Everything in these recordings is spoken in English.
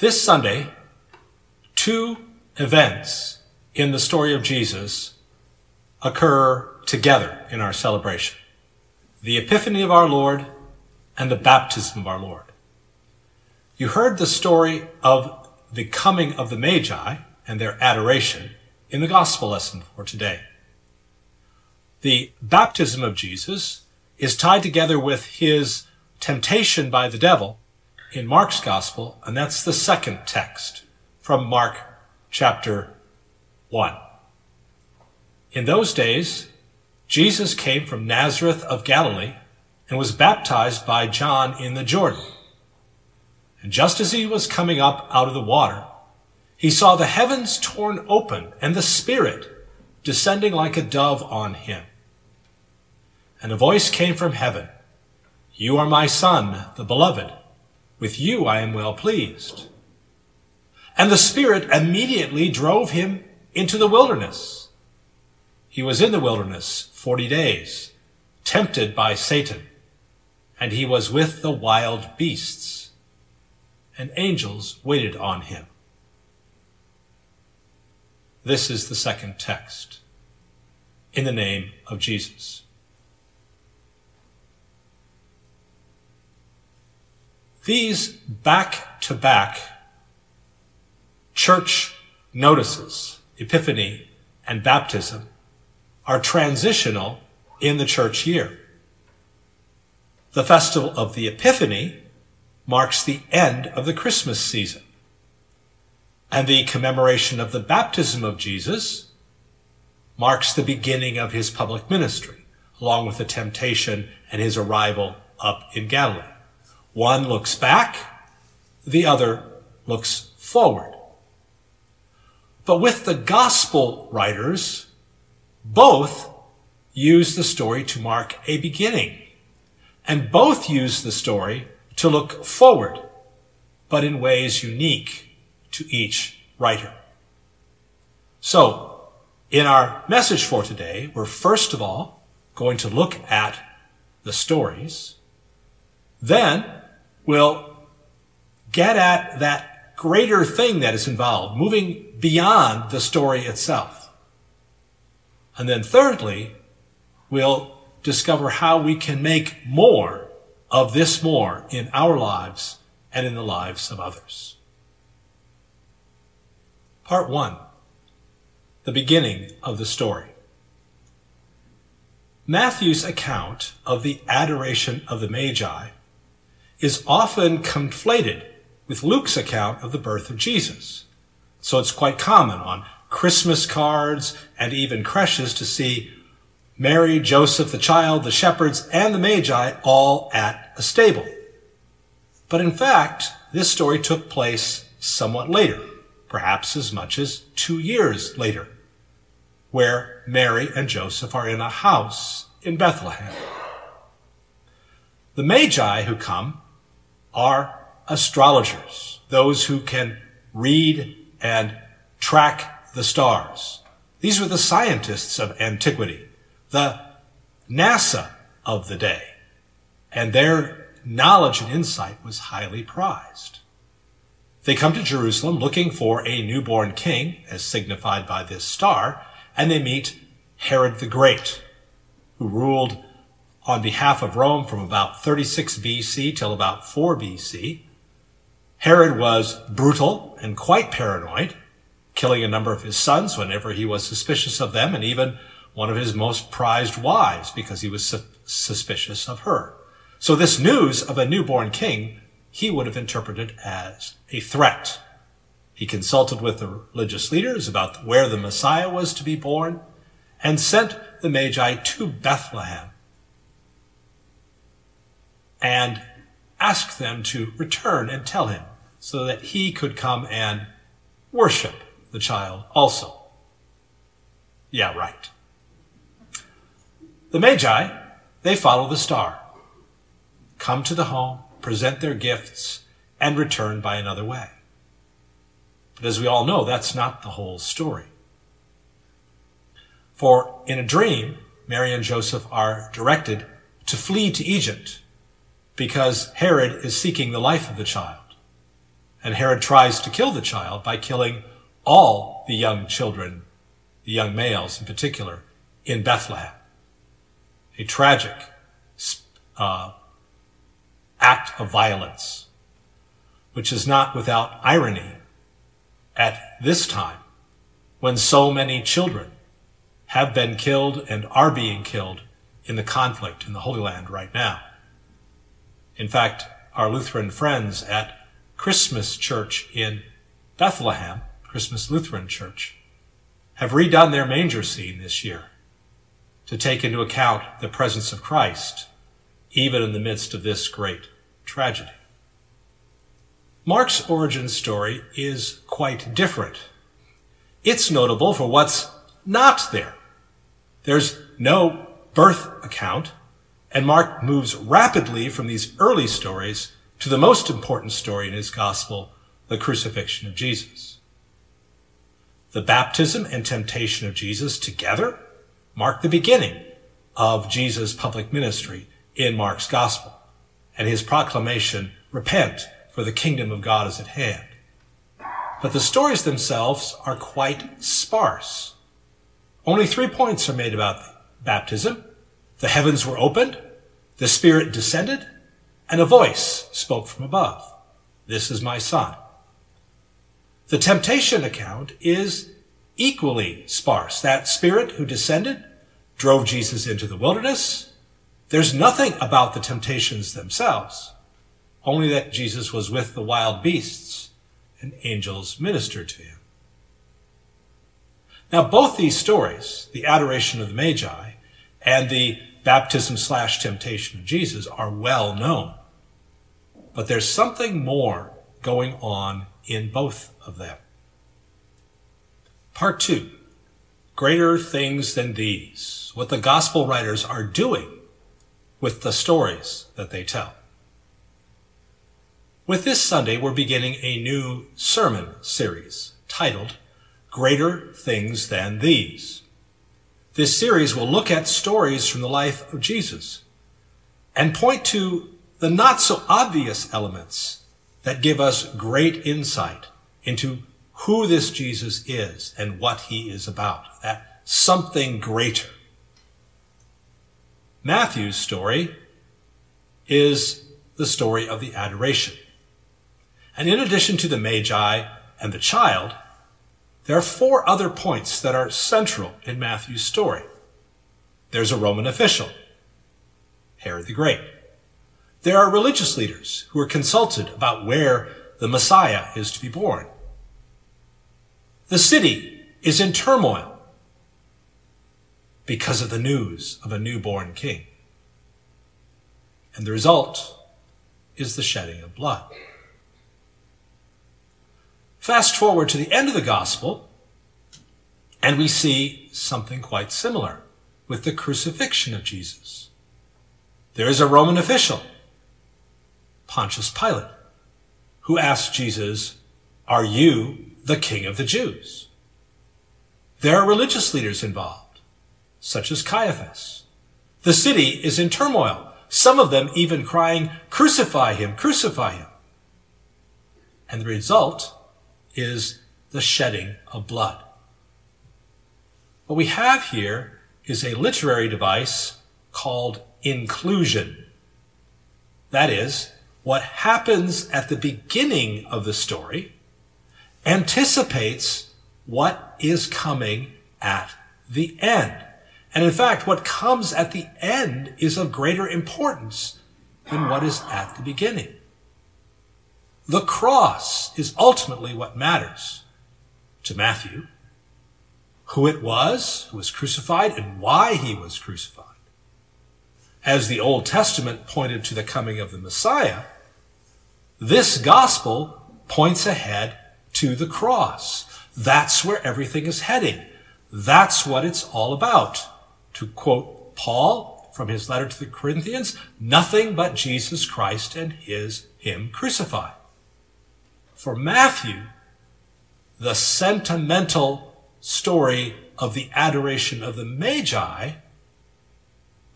This Sunday, two events in the story of Jesus occur together in our celebration. The Epiphany of our Lord and the baptism of our Lord. You heard the story of the coming of the Magi and their adoration in the gospel lesson for today. The baptism of Jesus is tied together with his temptation by the devil in Mark's gospel, and that's the second text from Mark chapter 1. In those days, Jesus came from Nazareth of Galilee and was baptized by John in the Jordan. And just as he was coming up out of the water, he saw the heavens torn open and the Spirit descending like a dove on him. And a voice came from heaven, You are my Son, the beloved. With you I am well pleased. And the Spirit immediately drove him into the wilderness. He was in the wilderness forty days, tempted by Satan, and he was with the wild beasts, and angels waited on him. This is the second text. In the name of Jesus. These back to back church notices, Epiphany and baptism, are transitional in the church year. The festival of the Epiphany marks the end of the Christmas season. And the commemoration of the baptism of Jesus marks the beginning of his public ministry, along with the temptation and his arrival up in Galilee. One looks back, the other looks forward. But with the gospel writers, both use the story to mark a beginning, and both use the story to look forward, but in ways unique to each writer. So, in our message for today, we're first of all going to look at the stories. Then will get at that greater thing that is involved, moving beyond the story itself. And then thirdly, we'll discover how we can make more of this more in our lives and in the lives of others. Part one, the beginning of the story. Matthew's account of the adoration of the Magi is often conflated with Luke's account of the birth of Jesus. So it's quite common on Christmas cards and even creches to see Mary, Joseph, the child, the shepherds, and the Magi all at a stable. But in fact, this story took place somewhat later, perhaps as much as two years later, where Mary and Joseph are in a house in Bethlehem. The Magi who come are astrologers, those who can read and track the stars. These were the scientists of antiquity, the NASA of the day, and their knowledge and insight was highly prized. They come to Jerusalem looking for a newborn king, as signified by this star, and they meet Herod the Great, who ruled on behalf of Rome from about 36 BC till about 4 BC. Herod was brutal and quite paranoid, killing a number of his sons whenever he was suspicious of them, and even one of his most prized wives because he was su- suspicious of her. So this news of a newborn king, he would have interpreted as a threat. He consulted with the religious leaders about where the Messiah was to be born and sent the Magi to Bethlehem and ask them to return and tell him so that he could come and worship the child also. Yeah, right. The Magi, they follow the star, come to the home, present their gifts, and return by another way. But as we all know, that's not the whole story. For in a dream, Mary and Joseph are directed to flee to Egypt because Herod is seeking the life of the child. and Herod tries to kill the child by killing all the young children, the young males in particular, in Bethlehem. A tragic uh, act of violence, which is not without irony at this time when so many children have been killed and are being killed in the conflict in the Holy Land right now. In fact, our Lutheran friends at Christmas Church in Bethlehem, Christmas Lutheran Church, have redone their manger scene this year to take into account the presence of Christ, even in the midst of this great tragedy. Mark's origin story is quite different. It's notable for what's not there. There's no birth account, and Mark moves rapidly from these early stories to the most important story in his gospel, the crucifixion of Jesus. The baptism and temptation of Jesus together mark the beginning of Jesus' public ministry in Mark's gospel and his proclamation, repent, for the kingdom of God is at hand. But the stories themselves are quite sparse. Only three points are made about baptism. The heavens were opened, the Spirit descended, and a voice spoke from above. This is my son. The temptation account is equally sparse. That Spirit who descended drove Jesus into the wilderness. There's nothing about the temptations themselves, only that Jesus was with the wild beasts and angels ministered to him. Now, both these stories, the adoration of the Magi and the baptism slash temptation of Jesus, are well known. But there's something more going on in both of them. Part two greater things than these, what the gospel writers are doing with the stories that they tell. With this Sunday, we're beginning a new sermon series titled Greater Things Than These. This series will look at stories from the life of Jesus and point to the not so obvious elements that give us great insight into who this Jesus is and what he is about, that something greater. Matthew's story is the story of the adoration. And in addition to the Magi and the child, there are four other points that are central in Matthew's story. There's a Roman official, Herod the Great. There are religious leaders who are consulted about where the Messiah is to be born. The city is in turmoil because of the news of a newborn king. And the result is the shedding of blood. Fast forward to the end of the gospel, and we see something quite similar with the crucifixion of Jesus. There is a Roman official, Pontius Pilate, who asks Jesus, Are you the king of the Jews? There are religious leaders involved, such as Caiaphas. The city is in turmoil, some of them even crying, Crucify him, crucify him. And the result is the shedding of blood. What we have here is a literary device called inclusio. That is, what happens at the beginning of the story anticipates what is coming at the end. And in fact, what comes at the end is of greater importance than what is at the beginning. The cross is ultimately what matters to Matthew. Who it was who was crucified and why he was crucified. As the Old Testament pointed to the coming of the Messiah, this gospel points ahead to the cross. That's where everything is heading. That's what it's all about. To quote Paul from his letter to the Corinthians, nothing but Jesus Christ and his, him crucified. For Matthew, the sentimental story of the adoration of the Magi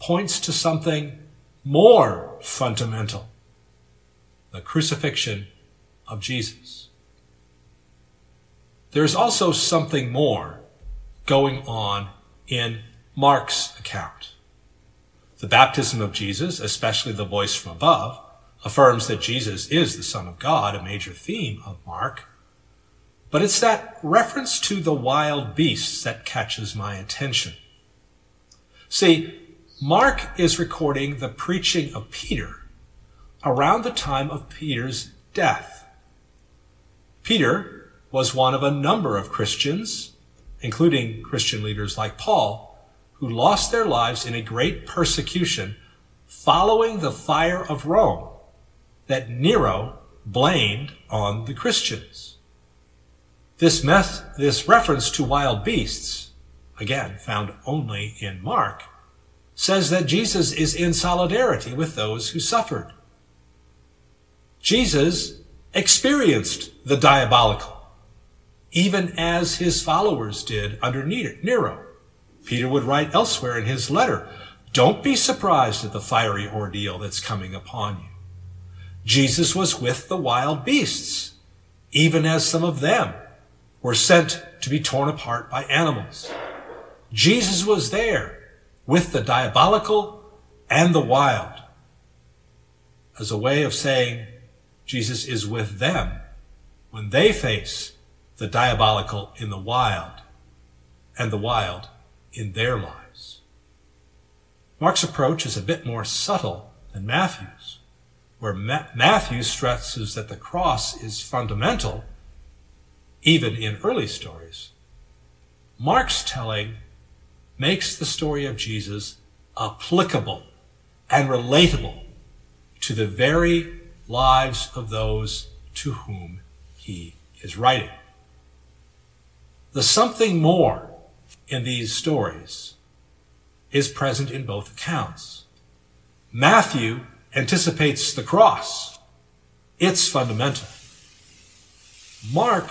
points to something more fundamental the crucifixion of Jesus. There's also something more going on in Mark's account. The baptism of Jesus, especially the voice from above, affirms that Jesus is the Son of God, a major theme of Mark. But it's that reference to the wild beasts that catches my attention. See, Mark is recording the preaching of Peter around the time of Peter's death. Peter was one of a number of Christians, including Christian leaders like Paul, who lost their lives in a great persecution following the fire of Rome that Nero blamed on the Christians. This, meth- this reference to wild beasts, again found only in Mark, says that Jesus is in solidarity with those who suffered. Jesus experienced the diabolical, even as his followers did under Nero. Peter would write elsewhere in his letter, Don't be surprised at the fiery ordeal that's coming upon you. Jesus was with the wild beasts, even as some of them were sent to be torn apart by animals. Jesus was there with the diabolical and the wild as a way of saying Jesus is with them when they face the diabolical in the wild and the wild in their lives. Mark's approach is a bit more subtle than Matthew's, where Ma- Matthew stresses that the cross is fundamental, even in early stories. Mark's telling makes the story of Jesus applicable and relatable to the very lives of those to whom he is writing. The something more in these stories is present in both accounts. Matthew anticipates the cross. It's fundamental. Mark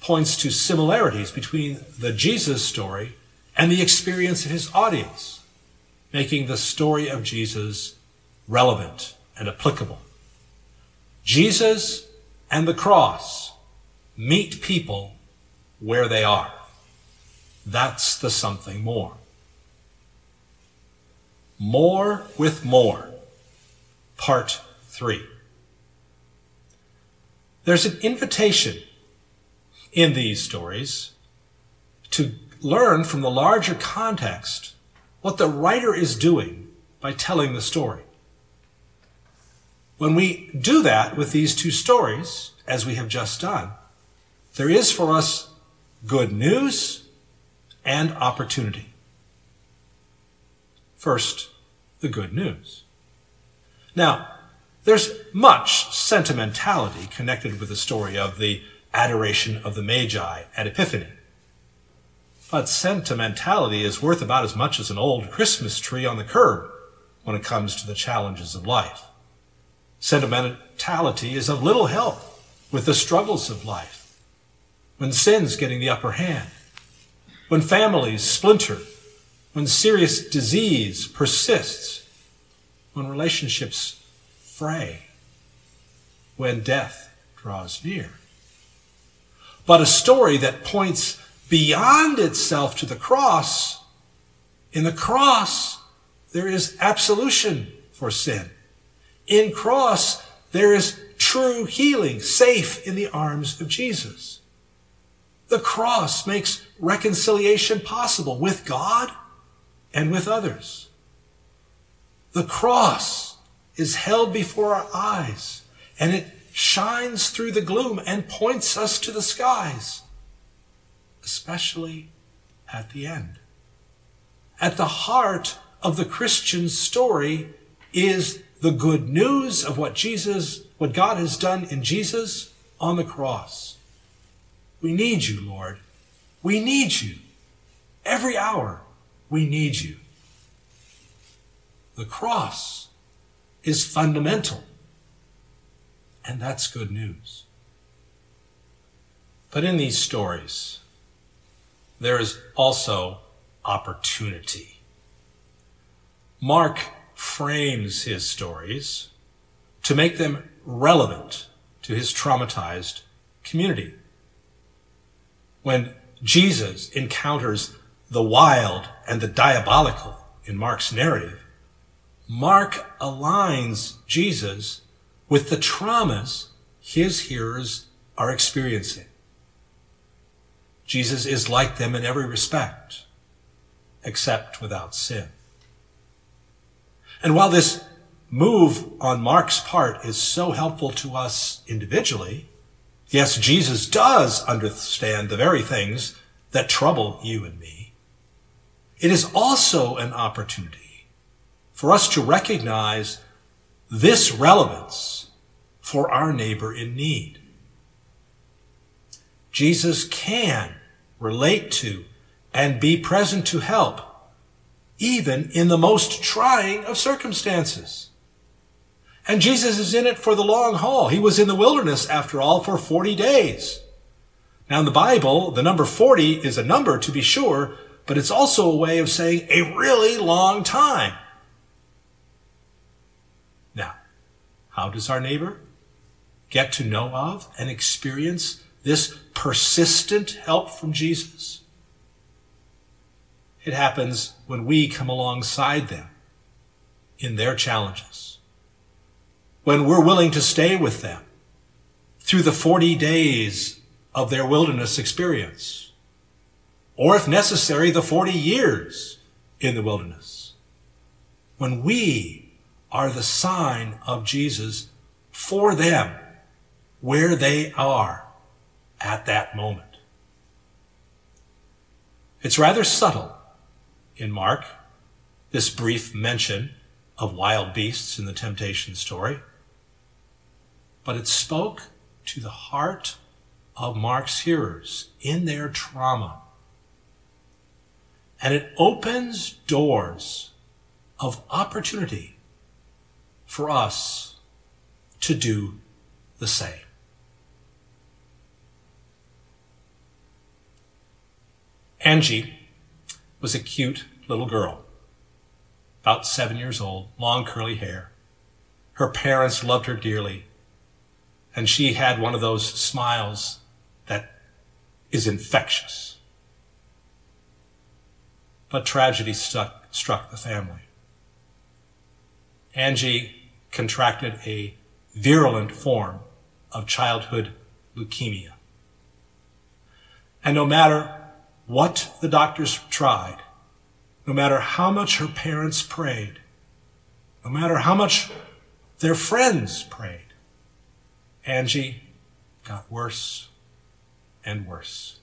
points to similarities between the Jesus story and the experience of his audience, making the story of Jesus relevant and applicable. Jesus and the cross meet people where they are. That's the something more. More with more. Part 3. There's an invitation in these stories to learn from the larger context what the writer is doing by telling the story. When we do that with these two stories, as we have just done, there is for us good news and opportunity. First, the good news. Now, there's much sentimentality connected with the story of the adoration of the Magi at Epiphany. But sentimentality is worth about as much as an old Christmas tree on the curb when it comes to the challenges of life. Sentimentality is of little help with the struggles of life, when sin's getting the upper hand, when families splinter, when serious disease persists, when relationships fray, when death draws near. But a story that points beyond itself to the cross, in the cross, there is absolution for sin. In cross, there is true healing, safe in the arms of Jesus. The cross makes reconciliation possible with God and with others. The cross is held before our eyes and it shines through the gloom and points us to the skies, especially at the end. At the heart of the Christian story is the good news of what Jesus, what God has done in Jesus on the cross. We need you, Lord. We need you. Every hour, we need you. The cross is fundamental. And that's good news. But in these stories, there is also opportunity. Mark frames his stories to make them relevant to his traumatized community. When Jesus encounters the wild and the diabolical in Mark's narrative, Mark aligns Jesus with the traumas his hearers are experiencing. Jesus is like them in every respect, except without sin. And while this move on Mark's part is so helpful to us individually, yes, Jesus does understand the very things that trouble you and me. It is also an opportunity for us to recognize this relevance for our neighbor in need. Jesus can relate to, and be present to help, even in the most trying of circumstances. And Jesus is in it for the long haul. He was in the wilderness, after all, for 40 days. Now, in the Bible, the number 40 is a number to be sure, but it's also a way of saying a really long time. Now, how does our neighbor get to know of and experience this persistent help from Jesus? It happens when we come alongside them in their challenges. When we're willing to stay with them through the 40 days of their wilderness experience. Or if necessary, the 40 years in the wilderness. When we are the sign of Jesus for them where they are at that moment. It's rather subtle in Mark, this brief mention of wild beasts in the temptation story, but it spoke to the heart of Mark's hearers in their trauma. And it opens doors of opportunity for us to do the same. Angie was a cute little girl, about seven years old, long curly hair. Her parents loved her dearly, and she had one of those smiles that is infectious. But tragedy stuck, struck the family. Angie contracted a virulent form of childhood leukemia. And no matter what the doctors tried, no matter how much her parents prayed, no matter how much their friends prayed, Angie got worse and worse.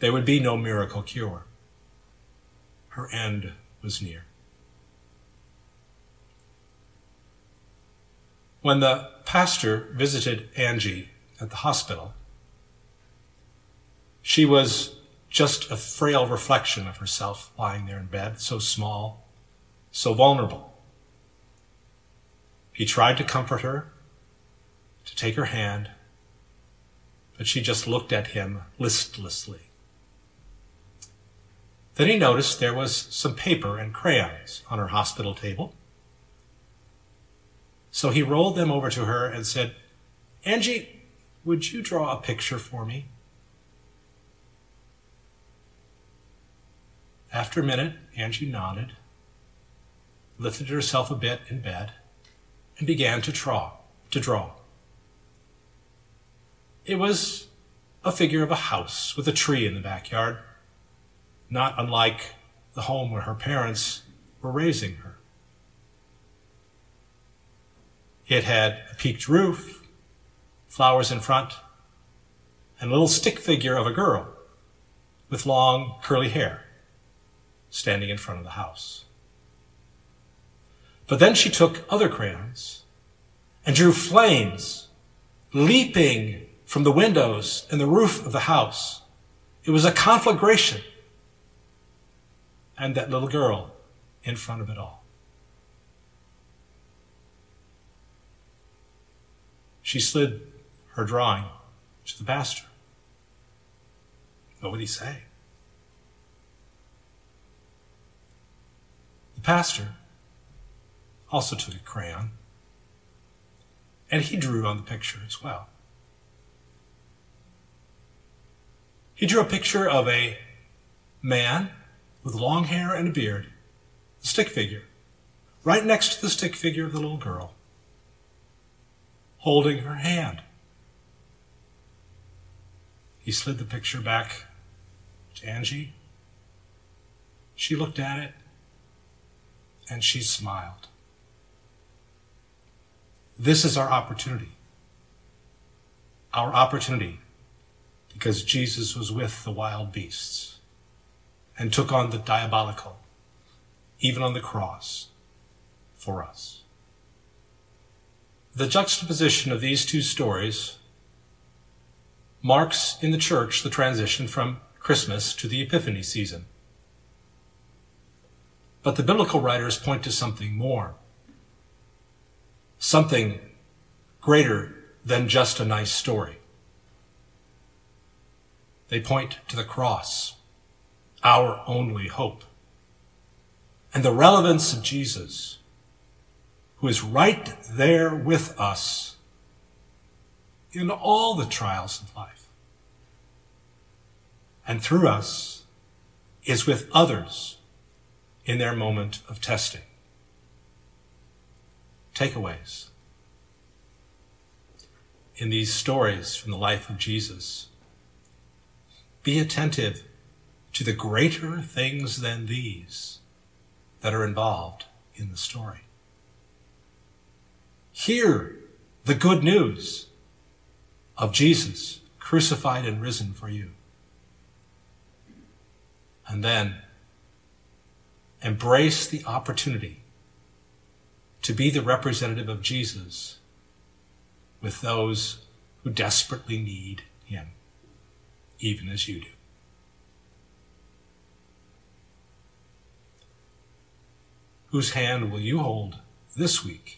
There would be no miracle cure. Her end was near. When the pastor visited Angie at the hospital, she was just a frail reflection of herself lying there in bed, so small, so vulnerable. He tried to comfort her, to take her hand, but she just looked at him listlessly. Then he noticed there was some paper and crayons on her hospital table. So he rolled them over to her and said, Angie, would you draw a picture for me? After a minute, Angie nodded, lifted herself a bit in bed, and began to draw. To draw. It was a figure of a house with a tree in the backyard, not unlike the home where her parents were raising her. It had a peaked roof, flowers in front, and a little stick figure of a girl with long curly hair standing in front of the house. But then she took other crayons and drew flames leaping from the windows and the roof of the house. It was a conflagration. And that little girl in front of it all. She slid her drawing to the pastor. What would he say? The pastor also took a crayon, And he drew on the picture as well. He drew a picture of a man with long hair and a beard, a stick figure, right next to the stick figure of the little girl, holding her hand. He slid the picture back to Angie. She looked at it and she smiled. This is our opportunity. Our opportunity because Jesus was with the wild beasts and took on the diabolical, even on the cross, for us. The juxtaposition of these two stories marks in the church the transition from Christmas to the Epiphany season. But the biblical writers point to something more, something greater than just a nice story. They point to the cross, our only hope, and the relevance of Jesus, who is right there with us in all the trials of life. And through us is with others in their moment of testing. Takeaways. In these stories from the life of Jesus, be attentive to the greater things than these that are involved in the story. Hear the good news of Jesus crucified and risen for you. And then embrace the opportunity to be the representative of Jesus with those who desperately need him even as you do. Whose hand will you hold this week?